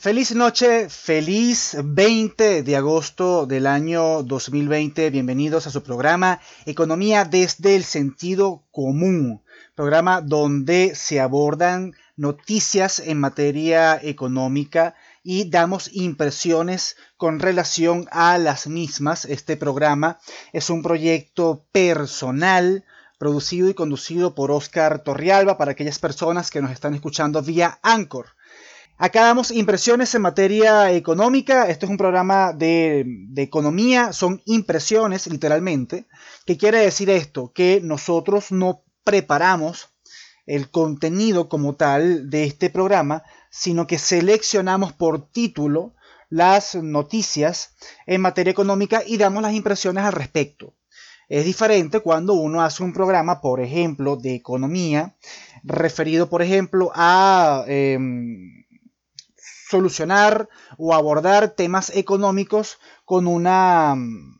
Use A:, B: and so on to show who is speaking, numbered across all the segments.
A: Feliz noche, feliz 20 de agosto del año 2020. Bienvenidos a su programa Economía desde el sentido común, programa donde se abordan noticias en materia económica y damos impresiones con relación a las mismas. Este programa es un proyecto personal producido y conducido por Oscar Torrialba para aquellas personas que nos están escuchando vía Anchor. Acá damos impresiones en materia económica. Esto es un programa de, economía, son impresiones literalmente. ¿Qué quiere decir esto? Que nosotros no preparamos el contenido como tal de este programa, sino que seleccionamos por título las noticias en materia económica y damos las impresiones al respecto. Es diferente cuando uno hace un programa, por ejemplo, de economía, referido, por ejemplo, a... Em, solucionar o abordar temas económicos con una,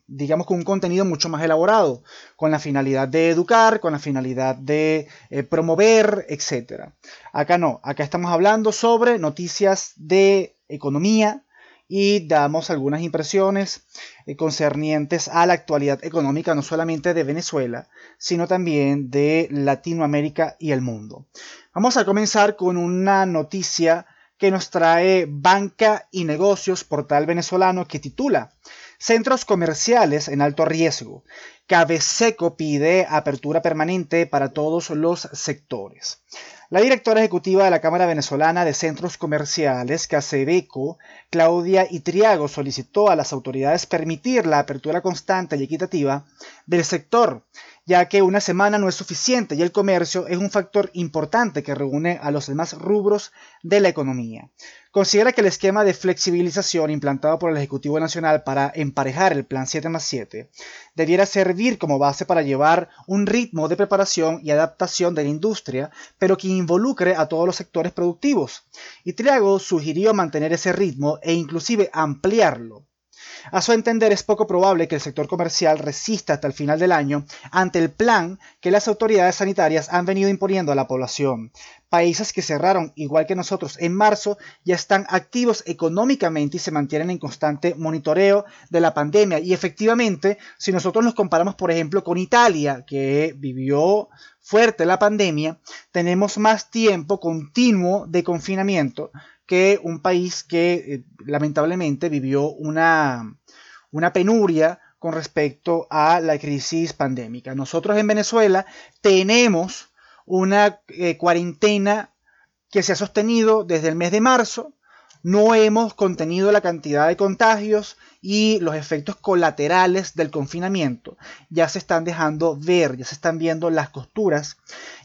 A: digamos, con un contenido mucho más elaborado, con la finalidad de educar, con la finalidad de eh, promover, etc. Acá no, acá estamos hablando sobre noticias de economía y damos algunas impresiones eh, concernientes a la actualidad económica, no solamente de Venezuela, sino también de Latinoamérica y el mundo. Vamos a comenzar con una noticia que nos trae Banca y Negocios, portal venezolano, que titula Centros comerciales en alto riesgo. Cabeseco pide apertura permanente para todos los sectores. La directora ejecutiva de la Cámara Venezolana de Centros Comerciales, Casebeco, Claudia Itriago, solicitó a las autoridades permitir la apertura constante y equitativa del sector ya que una semana no es suficiente y el comercio es un factor importante que reúne a los demás rubros de la economía. Considera que el esquema de flexibilización implantado por el Ejecutivo Nacional para emparejar el Plan 7 más 7 debiera servir como base para llevar un ritmo de preparación y adaptación de la industria, pero que involucre a todos los sectores productivos. Y Triago sugirió mantener ese ritmo e inclusive ampliarlo a su entender, es poco probable que el sector comercial resista hasta el final del año ante el plan que las autoridades sanitarias han venido imponiendo a la población. Países que cerraron, igual que nosotros, en marzo, ya están activos económicamente y se mantienen en constante monitoreo de la pandemia. Y efectivamente, si nosotros nos comparamos, por ejemplo, con Italia, que vivió fuerte la pandemia, tenemos más tiempo continuo de confinamiento que un país que eh, lamentablemente vivió una, una penuria con respecto a la crisis pandémica. Nosotros en Venezuela tenemos una eh, cuarentena que se ha sostenido desde el mes de marzo. No hemos contenido la cantidad de contagios y los efectos colaterales del confinamiento ya se están dejando ver, ya se están viendo las costuras,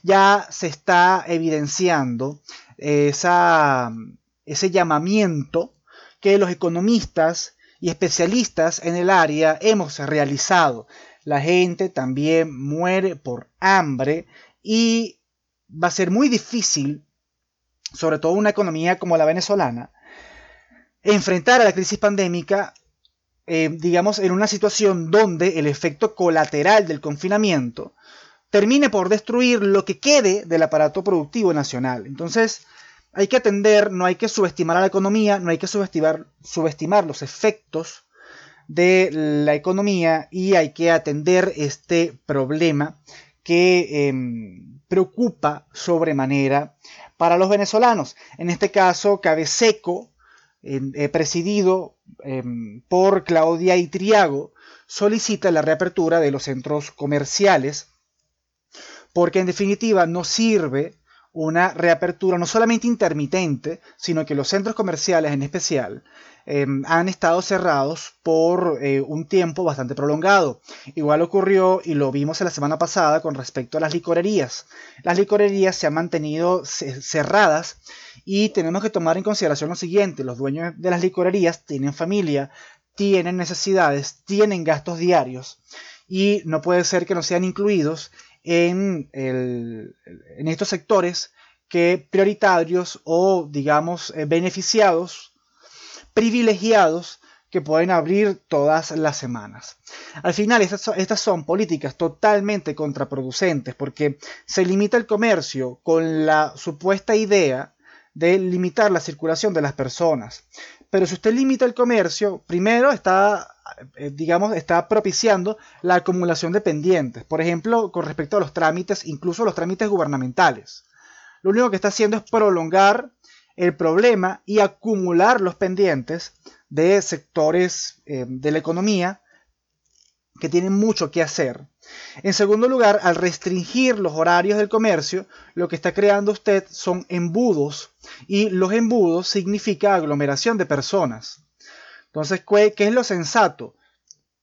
A: ya se está evidenciando ese llamamiento que los economistas y especialistas en el área hemos realizado. La gente también muere por hambre y va a ser muy difícil, sobre todo una economía como la venezolana, enfrentar a la crisis pandémica, eh, digamos, en una situación donde el efecto colateral del confinamiento termine por destruir lo que quede del aparato productivo nacional. Entonces, hay que atender, no hay que subestimar a la economía, no hay que subestimar, subestimar los efectos de la economía y hay que atender este problema que em, preocupa sobremanera para los venezolanos. En este caso, Cabeseco, eh, presidido em, por Claudia Itriago, solicita la reapertura de los centros comerciales porque en definitiva no sirve una reapertura no solamente intermitente, sino que los centros comerciales en especial em, han estado cerrados por eh, un tiempo bastante prolongado. Igual ocurrió y lo vimos la semana pasada con respecto a las licorerías. Las licorerías se han mantenido cerradas y tenemos que tomar en consideración lo siguiente, los dueños de las licorerías tienen familia, tienen necesidades, tienen gastos diarios y no puede ser que no sean incluidos en, en estos sectores que prioritarios o, digamos, eh, beneficiados, privilegiados, que pueden abrir todas las semanas. Al final, estas, son políticas totalmente contraproducentes porque se limita el comercio con la supuesta idea de limitar la circulación de las personas. Pero si usted limita el comercio, primero está, eh, digamos, está propiciando la acumulación de pendientes. Por ejemplo, con respecto a los trámites, incluso los trámites gubernamentales. Lo único que está haciendo es prolongar el problema y acumular los pendientes de sectores eh, de la economía que tienen mucho que hacer. En segundo lugar, al restringir los horarios del comercio, lo que está creando usted son embudos y los embudos significa aglomeración de personas. Entonces, ¿qué es lo sensato?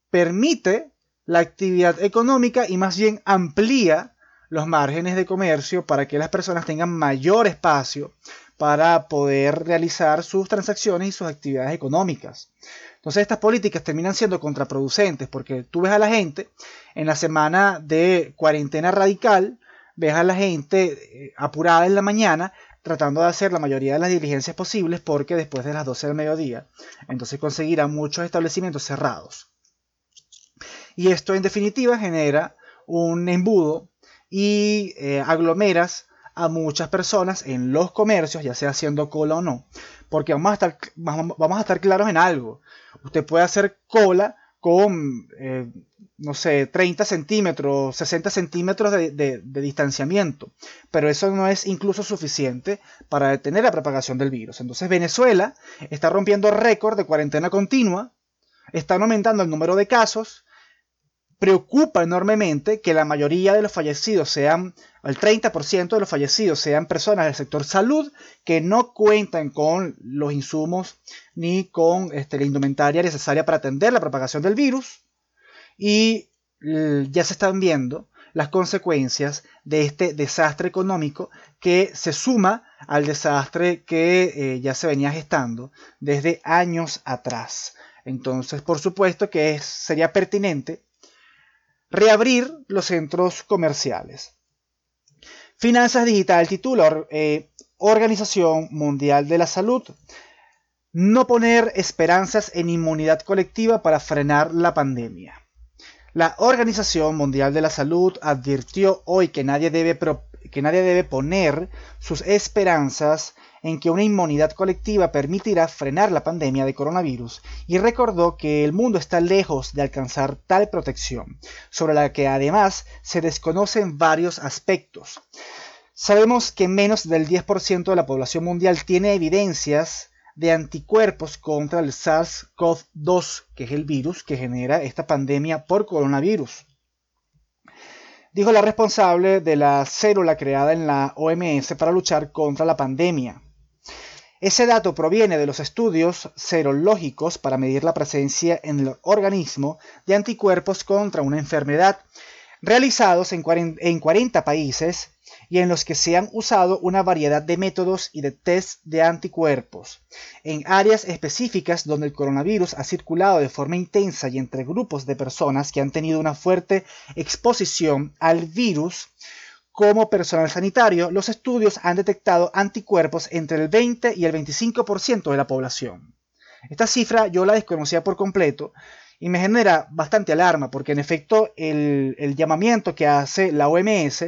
A: Permite la actividad económica y más bien amplía los márgenes de comercio para que las personas tengan mayor espacio para poder realizar sus transacciones y sus actividades económicas. Entonces estas políticas terminan siendo contraproducentes porque tú ves a la gente en la semana de cuarentena radical, ves a la gente eh, apurada en la mañana tratando de hacer la mayoría de las diligencias posibles porque después de las 12 del mediodía, entonces conseguirán muchos establecimientos cerrados. Y esto en definitiva genera un embudo y eh, aglomeras a muchas personas en los comercios, ya sea haciendo cola o no. Porque vamos a estar, vamos a estar claros en algo. Usted puede hacer cola con, eh, no sé, 30 centímetros, 60 centímetros de, distanciamiento. Pero eso no es incluso suficiente para detener la propagación del virus. Entonces Venezuela está rompiendo récord de cuarentena continua, está aumentando el número de casos, preocupa enormemente que la mayoría de los fallecidos sean, el 30% de los fallecidos sean personas del sector salud que no cuentan con los insumos ni con este, la indumentaria necesaria para atender la propagación del virus. Y ya se están viendo las consecuencias de este desastre económico que se suma al desastre que eh, ya se venía gestando desde años atrás. Entonces, por supuesto que sería pertinente reabrir los centros comerciales. Finanzas Digital titular eh, Organización Mundial de la Salud. No poner esperanzas en inmunidad colectiva para frenar la pandemia. La Organización Mundial de la Salud advirtió hoy que nadie debe, que nadie debe poner sus esperanzas en que una inmunidad colectiva permitirá frenar la pandemia de coronavirus y recordó que el mundo está lejos de alcanzar tal protección, sobre la que además se desconocen varios aspectos. Sabemos que menos del 10% de la población mundial tiene evidencias de anticuerpos contra el SARS-CoV-2, que es el virus que genera esta pandemia por coronavirus dijo la responsable de la célula creada en la OMS para luchar contra la pandemia. Ese dato proviene de los estudios serológicos para medir la presencia en el organismo de anticuerpos contra una enfermedad, realizados en 40 países y en los que se han usado una variedad de métodos y de test de anticuerpos, en áreas específicas donde el coronavirus ha circulado de forma intensa y entre grupos de personas que han tenido una fuerte exposición al virus, como personal sanitario, los estudios han detectado anticuerpos entre el 20 y el 25% de la población. Esta cifra yo la desconocía por completo y me genera bastante alarma porque en efecto el, llamamiento que hace la OMS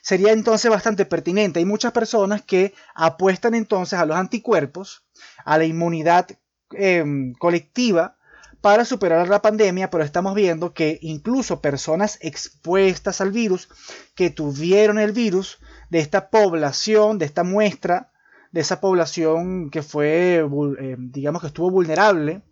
A: sería entonces bastante pertinente. Hay muchas personas que apuestan entonces a los anticuerpos, a la inmunidad em, colectiva para superar la pandemia, pero estamos viendo que incluso personas expuestas al virus, que tuvieron el virus, de esta población, de esta muestra, de esa población que fue, eh, digamos que estuvo vulnerable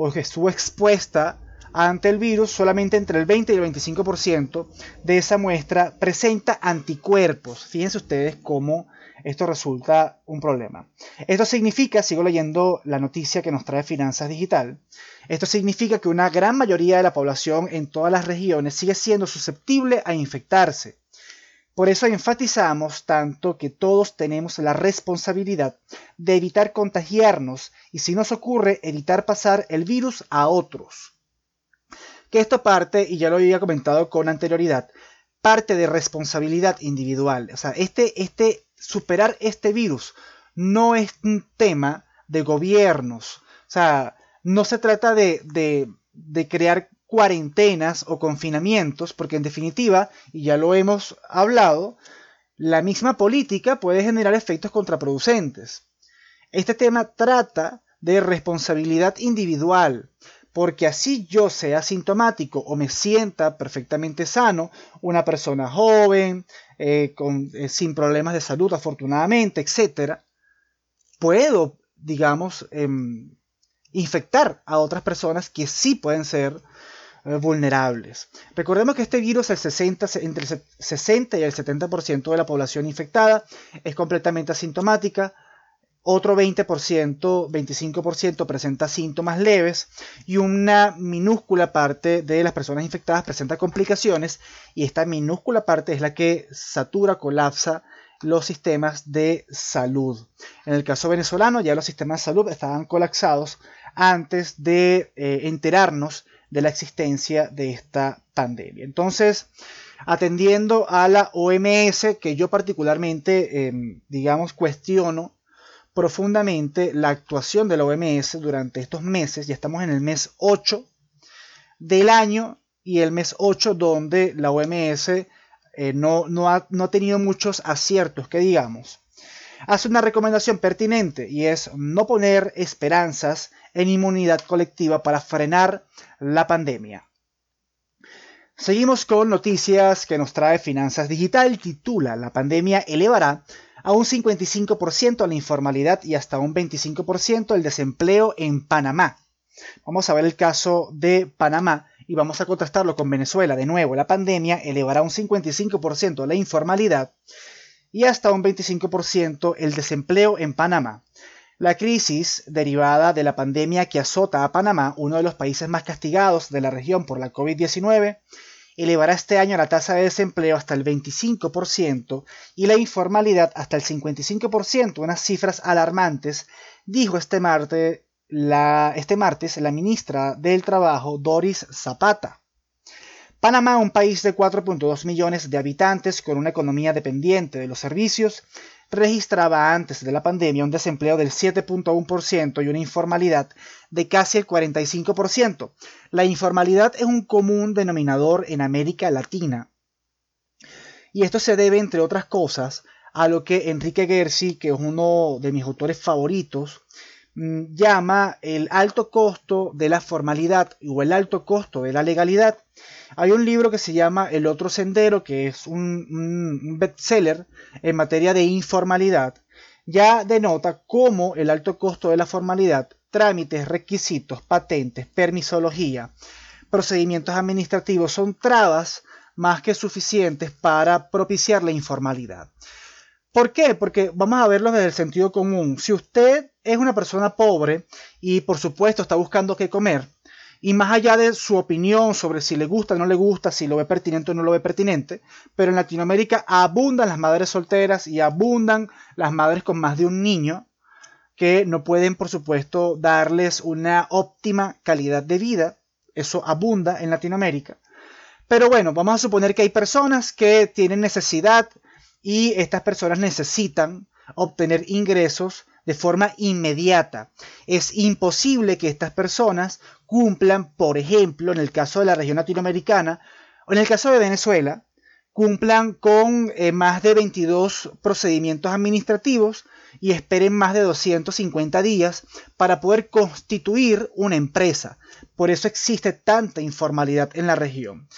A: o que estuvo expuesta ante el virus, solamente entre el 20 y el 25% de esa muestra presenta anticuerpos. Fíjense ustedes cómo esto resulta un problema. Esto significa, sigo leyendo la noticia que nos trae Finanzas Digital, esto significa que una gran mayoría de la población en todas las regiones sigue siendo susceptible a infectarse. Por eso enfatizamos tanto que todos tenemos la responsabilidad de evitar contagiarnos y si nos ocurre evitar pasar el virus a otros. Que esto parte, y ya lo había comentado con anterioridad, parte de responsabilidad individual. O sea, este, este, superar este virus no es un tema de gobiernos. O sea, no se trata de, de, crear cuarentenas o confinamientos, porque en definitiva, y ya lo hemos hablado, la misma política puede generar efectos contraproducentes. Este tema trata de responsabilidad individual, porque así yo sea sintomático o me sienta perfectamente sano, una persona joven, eh, eh, sin problemas de salud afortunadamente, etc., puedo, digamos, em, infectar a otras personas que sí pueden ser vulnerables. Recordemos que este virus, el 60, entre el 60 y el 70% de la población infectada es completamente asintomática, otro 20%, 25% presenta síntomas leves y una minúscula parte de las personas infectadas presenta complicaciones y esta minúscula parte es la que satura, colapsa los sistemas de salud. En el caso venezolano ya los sistemas de salud estaban colapsados antes de eh, enterarnos de la existencia de esta pandemia. Entonces, atendiendo a la OMS, que yo particularmente, em, digamos, cuestiono profundamente la actuación de la OMS durante estos meses. Ya estamos en el mes 8 del año y el mes 8 donde la OMS eh, no, no, ha, no ha tenido muchos aciertos, que digamos. Hace una recomendación pertinente y es no poner esperanzas en inmunidad colectiva para frenar la pandemia. Seguimos con noticias que nos trae Finanzas Digital. Titula La pandemia elevará a un 55% la informalidad y hasta un 25% el desempleo en Panamá. Vamos a ver el caso de Panamá y vamos a contrastarlo con Venezuela. De nuevo, la pandemia elevará un 55% la informalidad y hasta un 25% el desempleo en Panamá. La crisis derivada de la pandemia que azota a Panamá, uno de los países más castigados de la región por la COVID-19, elevará este año la tasa de desempleo hasta el 25% y la informalidad hasta el 55%, unas cifras alarmantes, dijo este martes la, este martes la ministra del Trabajo, Doris Zapata. Panamá, un país de 4.2 millones de habitantes con una economía dependiente de los servicios, registraba antes de la pandemia un desempleo del 7.1% y una informalidad de casi el 45%. La informalidad es un común denominador en América Latina. Y esto se debe, entre otras cosas, a lo que Enrique Gersi, que es uno de mis autores favoritos, llama el alto costo de la formalidad o el alto costo de la legalidad. Hay un libro que se llama El otro sendero, que es un, un bestseller en materia de informalidad. Ya denota cómo el alto costo de la formalidad trámites, requisitos, patentes, permisología, procedimientos administrativos son trabas más que suficientes para propiciar la informalidad. ¿Por qué? Porque vamos a verlo desde el sentido común. Si usted es una persona pobre y por supuesto está buscando qué comer, y más allá de su opinión sobre si le gusta o no le gusta, si lo ve pertinente o no lo ve pertinente, pero en Latinoamérica abundan las madres solteras y abundan las madres con más de un niño, que no pueden, por supuesto, darles una óptima calidad de vida. Eso abunda en Latinoamérica. Pero bueno, vamos a suponer que hay personas que tienen necesidad y estas personas necesitan obtener ingresos de forma inmediata. Es imposible que estas personas cumplan, por ejemplo, en el caso de la región latinoamericana o en el caso de Venezuela, cumplan con eh, más de 22 procedimientos administrativos y esperen más de 250 días para poder constituir una empresa. Por eso existe tanta informalidad en la región.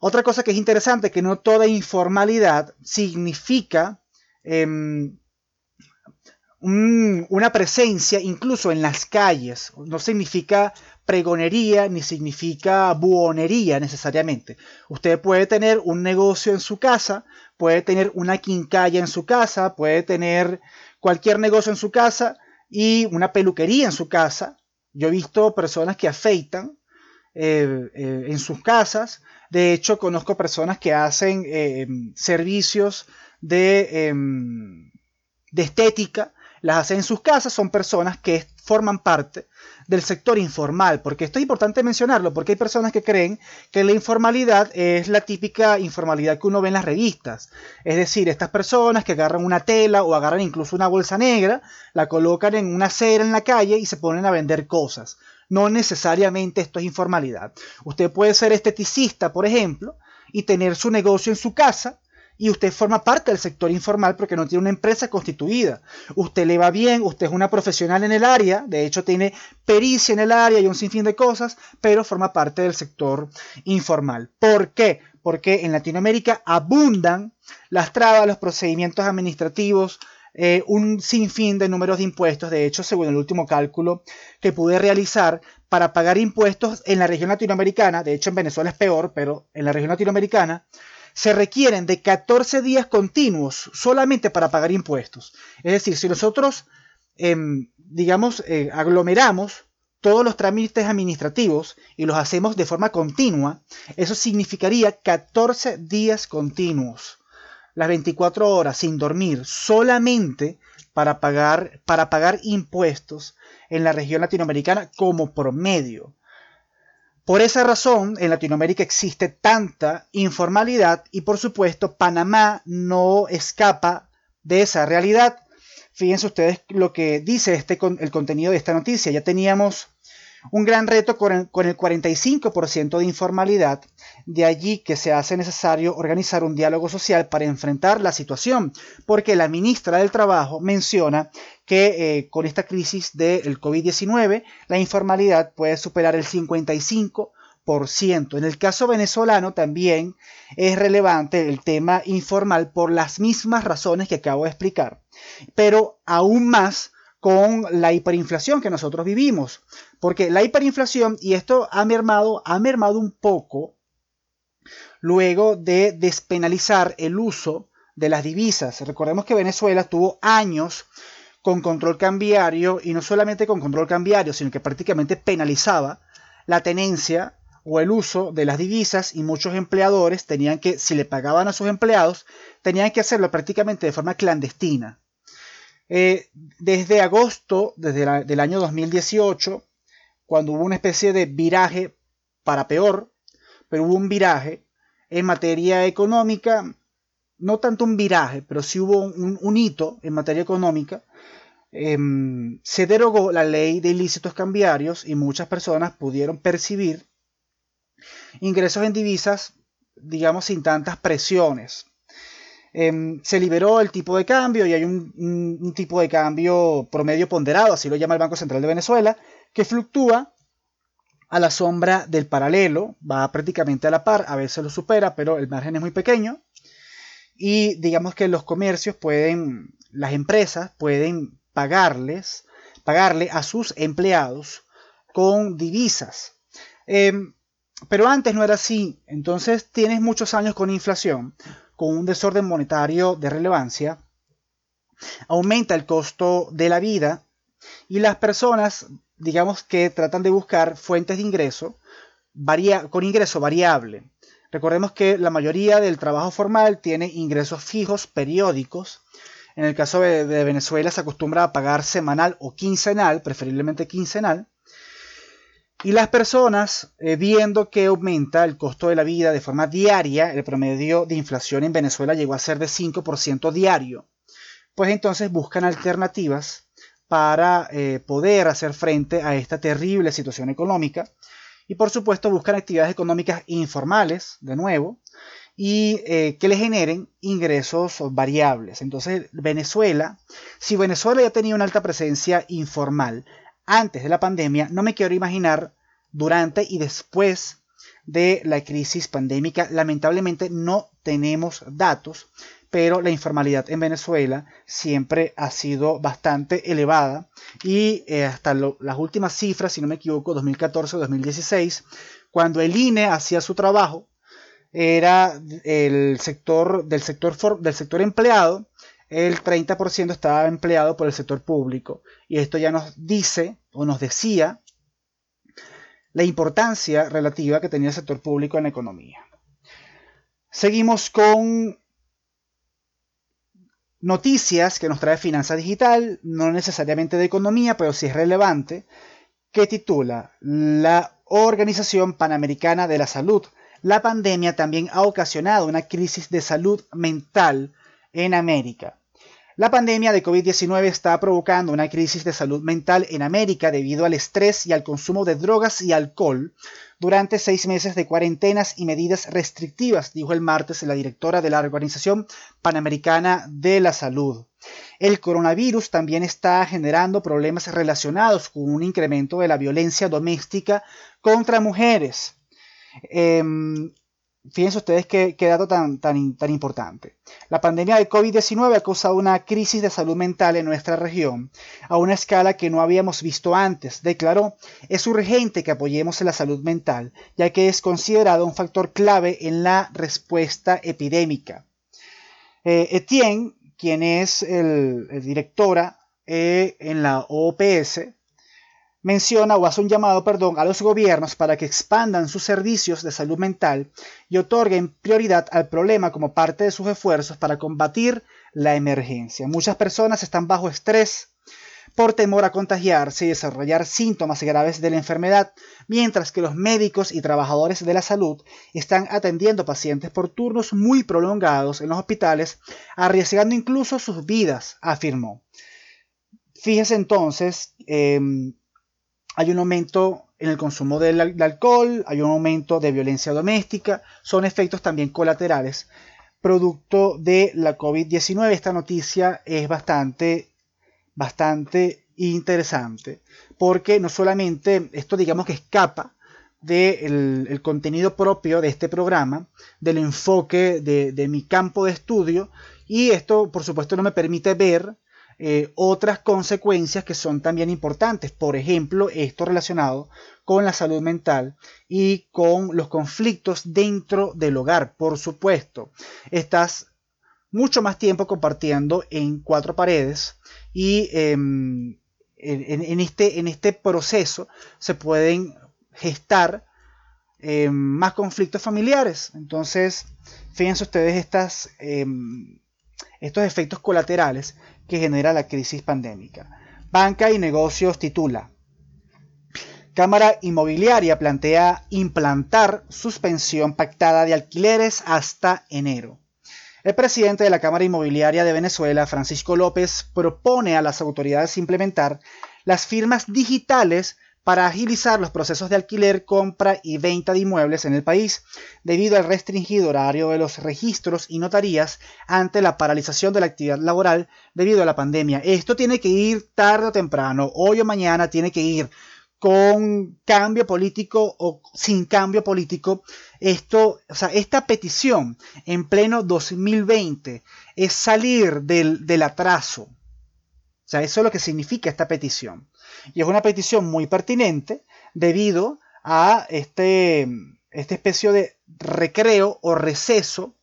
A: Otra cosa que es interesante, que no toda informalidad significa em, una presencia incluso en las calles. No significa pregonería ni significa buonería necesariamente. Usted puede tener un negocio en su casa, puede tener una quincalla en su casa, puede tener cualquier negocio en su casa y una peluquería en su casa. Yo he visto personas que afeitan eh, eh, en sus casas. De hecho, conozco personas que hacen eh, servicios de, em, de estética las hacen en sus casas, son personas que forman parte del sector informal, porque esto es importante mencionarlo, porque hay personas que creen que la informalidad es la típica informalidad que uno ve en las revistas, es decir, estas personas que agarran una tela o agarran incluso una bolsa negra, la colocan en una acera en la calle y se ponen a vender cosas. No necesariamente esto es informalidad. Usted puede ser esteticista, por ejemplo, y tener su negocio en su casa, y usted forma parte del sector informal porque no tiene una empresa constituida. Usted le va bien, usted es una profesional en el área, de hecho tiene pericia en el área y un sinfín de cosas, pero forma parte del sector informal. ¿Por qué? Porque en Latinoamérica abundan las trabas, los procedimientos administrativos, eh, un sinfín de números de impuestos. De hecho, según el último cálculo que pude realizar, para pagar impuestos en la región latinoamericana, de hecho en Venezuela es peor, pero en la región latinoamericana, se requieren de 14 días continuos solamente para pagar impuestos. Es decir, si nosotros, em, digamos, eh, aglomeramos todos los trámites administrativos y los hacemos de forma continua, eso significaría 14 días continuos, las 24 horas sin dormir, solamente para pagar, para pagar impuestos en la región latinoamericana como promedio. Por esa razón, en Latinoamérica existe tanta informalidad y por supuesto Panamá no escapa de esa realidad. Fíjense ustedes lo que dice este, el contenido de esta noticia. Ya teníamos un gran reto con el, 45% de informalidad, de allí que se hace necesario organizar un diálogo social para enfrentar la situación, porque la ministra del Trabajo menciona que eh, con esta crisis del COVID-19 la informalidad puede superar el 55%. En el caso venezolano también es relevante el tema informal por las mismas razones que acabo de explicar, pero aún más con la hiperinflación que nosotros vivimos. Porque la hiperinflación, y esto ha mermado, ha mermado un poco luego de despenalizar el uso de las divisas. Recordemos que Venezuela tuvo años con control cambiario y no solamente con control cambiario, sino que prácticamente penalizaba la tenencia o el uso de las divisas y muchos empleadores tenían que, si le pagaban a sus empleados, tenían que hacerlo prácticamente de forma clandestina. Eh, desde agosto desde del año 2018, cuando hubo una especie de viraje para peor, pero hubo un viraje en materia económica, no tanto un viraje, pero sí hubo un, hito en materia económica, em, se derogó la ley de ilícitos cambiarios y muchas personas pudieron percibir ingresos en divisas, digamos, sin tantas presiones. Em, se liberó el tipo de cambio y hay un, tipo de cambio promedio ponderado, así lo llama el Banco Central de Venezuela, que fluctúa a la sombra del paralelo, va prácticamente a la par, a veces lo supera, pero el margen es muy pequeño. Y digamos que los comercios pueden, las empresas pueden pagarles, pagarle a sus empleados con divisas. Em, pero antes no era así, entonces tienes muchos años con inflación con un desorden monetario de relevancia, aumenta el costo de la vida y las personas, digamos que tratan de buscar fuentes de ingreso con ingreso variable. Recordemos que la mayoría del trabajo formal tiene ingresos fijos periódicos. En el caso de, Venezuela se acostumbra a pagar semanal o quincenal, preferiblemente quincenal. Y las personas, eh, viendo que aumenta el costo de la vida de forma diaria, el promedio de inflación en Venezuela llegó a ser de 5% diario, pues entonces buscan alternativas para eh, poder hacer frente a esta terrible situación económica. Y por supuesto buscan actividades económicas informales, de nuevo, y eh, que le generen ingresos variables. Entonces, Venezuela, si Venezuela ya tenía una alta presencia informal, antes de la pandemia, no me quiero imaginar durante y después de la crisis pandémica. Lamentablemente no tenemos datos, pero la informalidad en Venezuela siempre ha sido bastante elevada y eh, hasta las últimas cifras, si no me equivoco, 2014-2016, cuando el INE hacía su trabajo, era el sector del sector, del sector empleado, el 30% estaba empleado por el sector público. Y esto ya nos dice o nos decía la importancia relativa que tenía el sector público en la economía. Seguimos con noticias que nos trae Finanza Digital, no necesariamente de economía, pero sí es relevante, que titula La Organización Panamericana de la Salud. La pandemia también ha ocasionado una crisis de salud mental en América. La pandemia de COVID-19 está provocando una crisis de salud mental en América debido al estrés y al consumo de drogas y alcohol durante seis meses de cuarentenas y medidas restrictivas, dijo el martes la directora de la Organización Panamericana de la Salud. El coronavirus también está generando problemas relacionados con un incremento de la violencia doméstica contra mujeres. Em, Fíjense ustedes qué, dato tan, tan, tan importante. La pandemia de COVID-19 ha causado una crisis de salud mental en nuestra región a una escala que no habíamos visto antes, declaró. Es urgente que apoyemos la salud mental, ya que es considerado un factor clave en la respuesta epidémica. Eh, Etienne, quien es el, directora eh, en la OPS, menciona o hace un llamado, perdón, a los gobiernos para que expandan sus servicios de salud mental y otorguen prioridad al problema como parte de sus esfuerzos para combatir la emergencia. Muchas personas están bajo estrés por temor a contagiarse y desarrollar síntomas graves de la enfermedad, mientras que los médicos y trabajadores de la salud están atendiendo pacientes por turnos muy prolongados en los hospitales, arriesgando incluso sus vidas, afirmó. Fíjese entonces em, hay un aumento en el consumo del, alcohol, hay un aumento de violencia doméstica, son efectos también colaterales producto de la COVID-19. Esta noticia es bastante, bastante interesante porque no solamente esto digamos que escapa del contenido propio de este programa, del enfoque de, de mi campo de estudio y esto por supuesto no me permite ver eh, otras consecuencias que son también importantes. Por ejemplo, esto relacionado con la salud mental y con los conflictos dentro del hogar. Por supuesto, estás mucho más tiempo compartiendo en cuatro paredes y em, en, este, en este proceso se pueden gestar em, más conflictos familiares. Entonces, fíjense ustedes em, estos efectos colaterales que genera la crisis pandémica. Banca y negocios titula. Cámara Inmobiliaria plantea implantar suspensión pactada de alquileres hasta enero. El presidente de la Cámara Inmobiliaria de Venezuela, Francisco López, propone a las autoridades implementar las firmas digitales para agilizar los procesos de alquiler, compra y venta de inmuebles en el país, debido al restringido horario de los registros y notarías ante la paralización de la actividad laboral debido a la pandemia. Esto tiene que ir tarde o temprano, hoy o mañana tiene que ir con cambio político o sin cambio político. Esto, o sea, esta petición en pleno 2020 es salir del, del atraso. Sea, eso es lo que significa esta petición. Y es una petición muy pertinente debido a este, esta especie de recreo o receso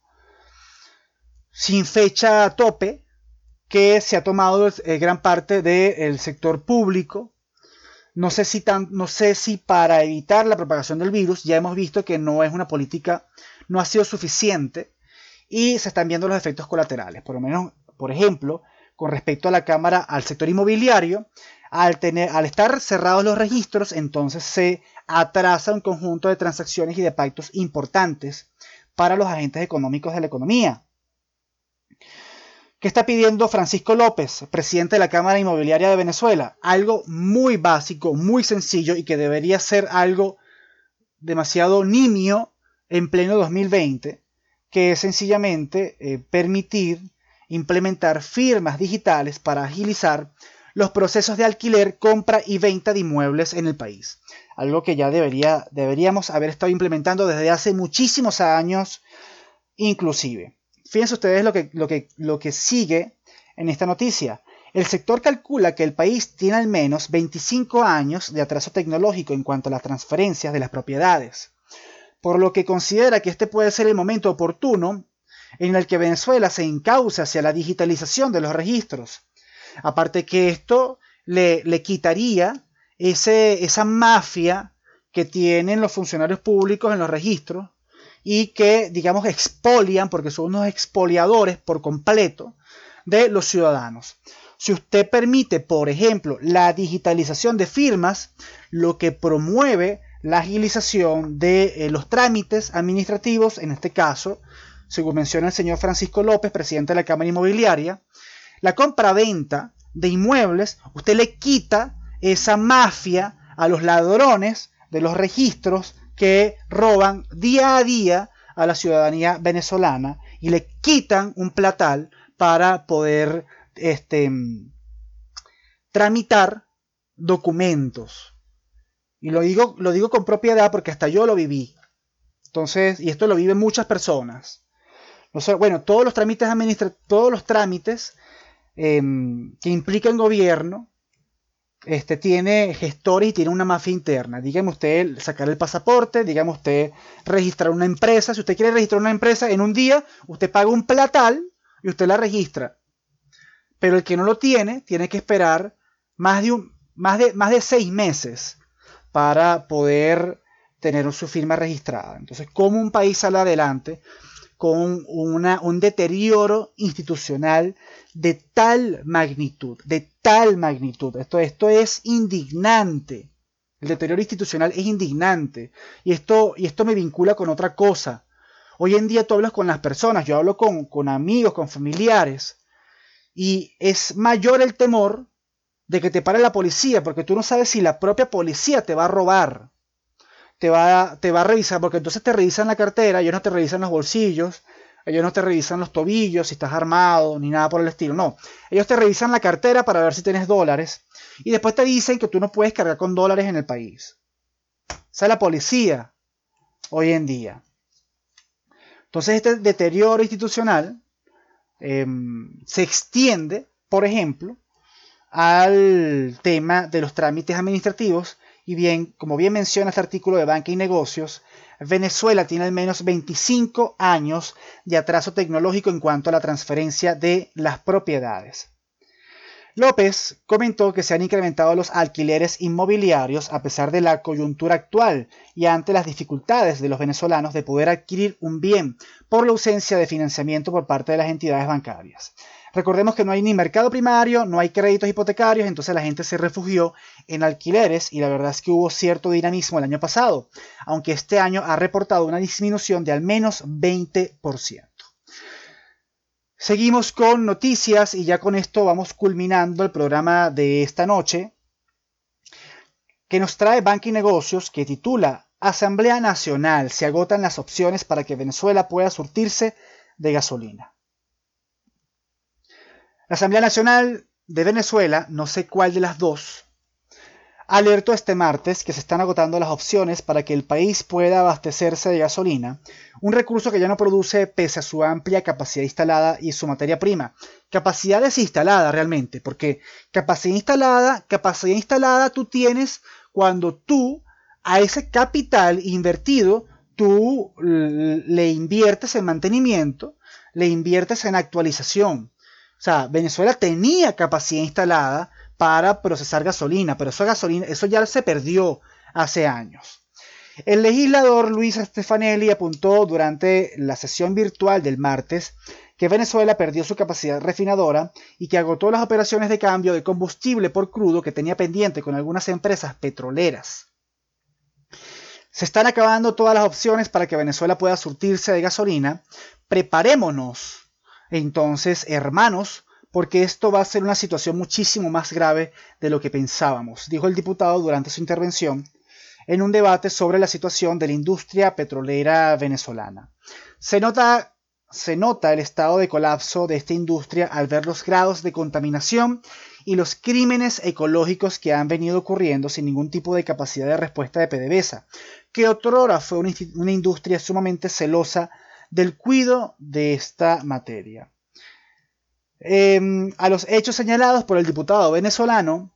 A: sin fecha a tope que se ha tomado eh, gran parte del sector público. No sé, si tan, no sé si para evitar la propagación del virus ya hemos visto que no es una política, no ha sido suficiente y se están viendo los efectos colaterales. Por lo menos, por ejemplo, con respecto a la Cámara, al sector inmobiliario, al, tener, al estar cerrados los registros, entonces se atrasa un conjunto de transacciones y de pactos importantes para los agentes económicos de la economía. ¿Qué está pidiendo Francisco López, presidente de la Cámara Inmobiliaria de Venezuela? Algo muy básico, muy sencillo y que debería ser algo demasiado nimio en pleno 2020, que es sencillamente eh, permitir implementar firmas digitales para agilizar los procesos de alquiler, compra y venta de inmuebles en el país. Algo que ya debería, deberíamos haber estado implementando desde hace muchísimos años, inclusive. Fíjense ustedes lo que, lo que, lo que sigue en esta noticia. El sector calcula que el país tiene al menos 25 años de atraso tecnológico en cuanto a las transferencias de las propiedades, por lo que considera que este puede ser el momento oportuno en el que Venezuela se encauce hacia la digitalización de los registros, Aparte que esto le, quitaría ese, esa mafia que tienen los funcionarios públicos en los registros y que, digamos, expolian, porque son unos expoliadores por completo de los ciudadanos. Si usted permite, por ejemplo, la digitalización de firmas, lo que promueve la agilización de eh, los trámites administrativos, en este caso, según menciona el señor Francisco López, presidente de la Cámara Inmobiliaria, la compra-venta de inmuebles, usted le quita esa mafia a los ladrones de los registros que roban día a día a la ciudadanía venezolana y le quitan un platal para poder este, tramitar documentos. Y lo digo, lo digo con propiedad porque hasta yo lo viví. Entonces, y esto lo viven muchas personas. No bueno, todos los trámites administrativos, todos los trámites em, que implican gobierno, este, tiene gestores y tiene una mafia interna. Dígame usted sacar el pasaporte, dígame usted registrar una empresa. Si usted quiere registrar una empresa en un día, usted paga un platal y usted la registra. Pero el que no lo tiene, tiene que esperar más de, un, más de, más de seis meses para poder tener su firma registrada. Entonces, ¿cómo un país sale adelante con un deterioro institucional de tal magnitud, de tal magnitud. Esto, esto es indignante. El deterioro institucional es indignante. Y esto, y esto me vincula con otra cosa. Hoy en día tú hablas con las personas, yo hablo con, con amigos, con familiares, y es mayor el temor de que te pare la policía, porque tú no sabes si la propia policía te va a robar te va, te va a revisar, porque entonces te revisan la cartera, ellos no te revisan los bolsillos, ellos no te revisan los tobillos, si estás armado, ni nada por el estilo, no. Ellos te revisan la cartera para ver si tienes dólares y después te dicen que tú no puedes cargar con dólares en el país. Esa es la policía hoy en día. Entonces este deterioro institucional em, se extiende, por ejemplo, al tema de los trámites administrativos y bien, como bien menciona este artículo de Banca y Negocios, Venezuela tiene al menos 25 años de atraso tecnológico en cuanto a la transferencia de las propiedades. López comentó que se han incrementado los alquileres inmobiliarios a pesar de la coyuntura actual y ante las dificultades de los venezolanos de poder adquirir un bien por la ausencia de financiamiento por parte de las entidades bancarias. Recordemos que no hay ni mercado primario, no hay créditos hipotecarios, entonces la gente se refugió en alquileres y la verdad es que hubo cierto dinamismo el año pasado, aunque este año ha reportado una disminución de al menos 20%. Seguimos con noticias y ya con esto vamos culminando el programa de esta noche que nos trae Banca y Negocios que titula Asamblea Nacional, se agotan las opciones para que Venezuela pueda surtirse de gasolina. La Asamblea Nacional de Venezuela, no sé cuál de las dos, alertó este martes que se están agotando las opciones para que el país pueda abastecerse de gasolina, un recurso que ya no produce pese a su amplia capacidad instalada y su materia prima. Capacidad desinstalada realmente, porque capacidad instalada, capacidad instalada tú tienes cuando tú a ese capital invertido tú le inviertes en mantenimiento, le inviertes en actualización. O sea, Venezuela tenía capacidad instalada para procesar gasolina, pero eso, gasolina, eso ya se perdió hace años. El legislador Luis Stefanelli apuntó durante la sesión virtual del martes que Venezuela perdió su capacidad refinadora y que agotó las operaciones de cambio de combustible por crudo que tenía pendiente con algunas empresas petroleras. Se están acabando todas las opciones para que Venezuela pueda surtirse de gasolina. Preparémonos entonces, hermanos, porque esto va a ser una situación muchísimo más grave de lo que pensábamos, dijo el diputado durante su intervención en un debate sobre la situación de la industria petrolera venezolana. Se nota, se nota el estado de colapso de esta industria al ver los grados de contaminación y los crímenes ecológicos que han venido ocurriendo sin ningún tipo de capacidad de respuesta de PDVSA, que otrora fue una industria sumamente celosa del cuido de esta materia. Em, a los hechos señalados por el diputado venezolano,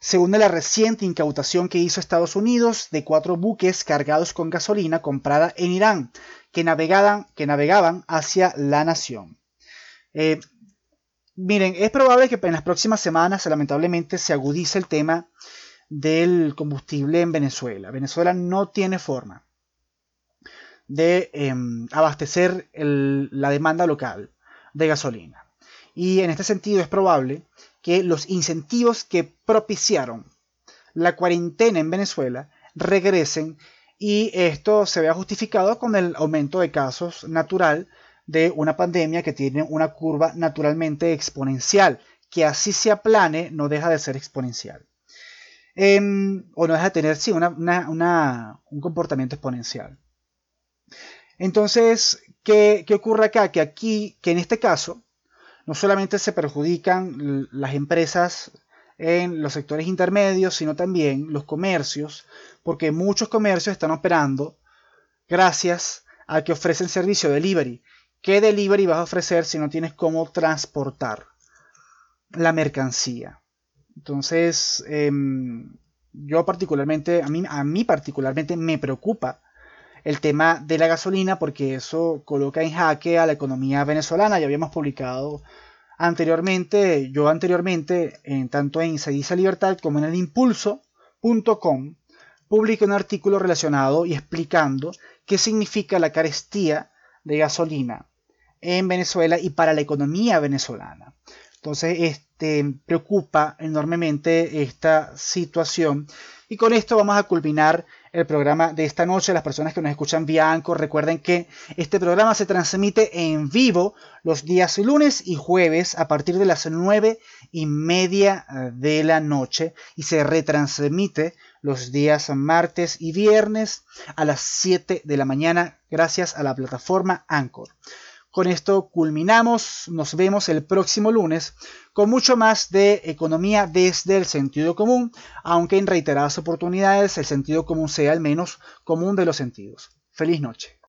A: se une la reciente incautación que hizo Estados Unidos de cuatro buques cargados con gasolina comprada en Irán, que navegaban, que navegaban hacia la nación. Eh, miren, es probable que en las próximas semanas, lamentablemente, se agudice el tema del combustible en Venezuela. Venezuela no tiene forma de em, abastecer la demanda local de gasolina. Y en este sentido es probable que los incentivos que propiciaron la cuarentena en Venezuela regresen y esto se vea justificado con el aumento de casos natural de una pandemia que tiene una curva naturalmente exponencial, que así se aplane no deja de ser exponencial. em, o no deja de tener, sí, un comportamiento exponencial. Entonces, ¿qué, ¿qué ocurre acá? Que aquí, que en este caso, no solamente se perjudican las empresas en los sectores intermedios, sino también los comercios, porque muchos comercios están operando gracias a que ofrecen servicio delivery. ¿Qué delivery vas a ofrecer si no tienes cómo transportar la mercancía? Entonces, em, yo particularmente, a mí, a mí particularmente me preocupa el tema de la gasolina porque eso coloca en jaque a la economía venezolana. Ya habíamos publicado anteriormente, yo anteriormente, en, tanto en Se Libertad como en el impulso.com, publiqué un artículo relacionado y explicando qué significa la carestía de gasolina en Venezuela y para la economía venezolana. Entonces, este, preocupa enormemente esta situación. Y con esto vamos a culminar el programa de esta noche. Las personas que nos escuchan vía Anchor, recuerden que este programa se transmite en vivo los días lunes y jueves a partir de las nueve y media eh, de la noche y se retransmite los días martes y viernes a las 7 de la mañana gracias a la plataforma Anchor. Con esto culminamos, nos vemos el próximo lunes con mucho más de economía desde el sentido común, aunque en reiteradas oportunidades el sentido común sea el menos común de los sentidos. Feliz noche.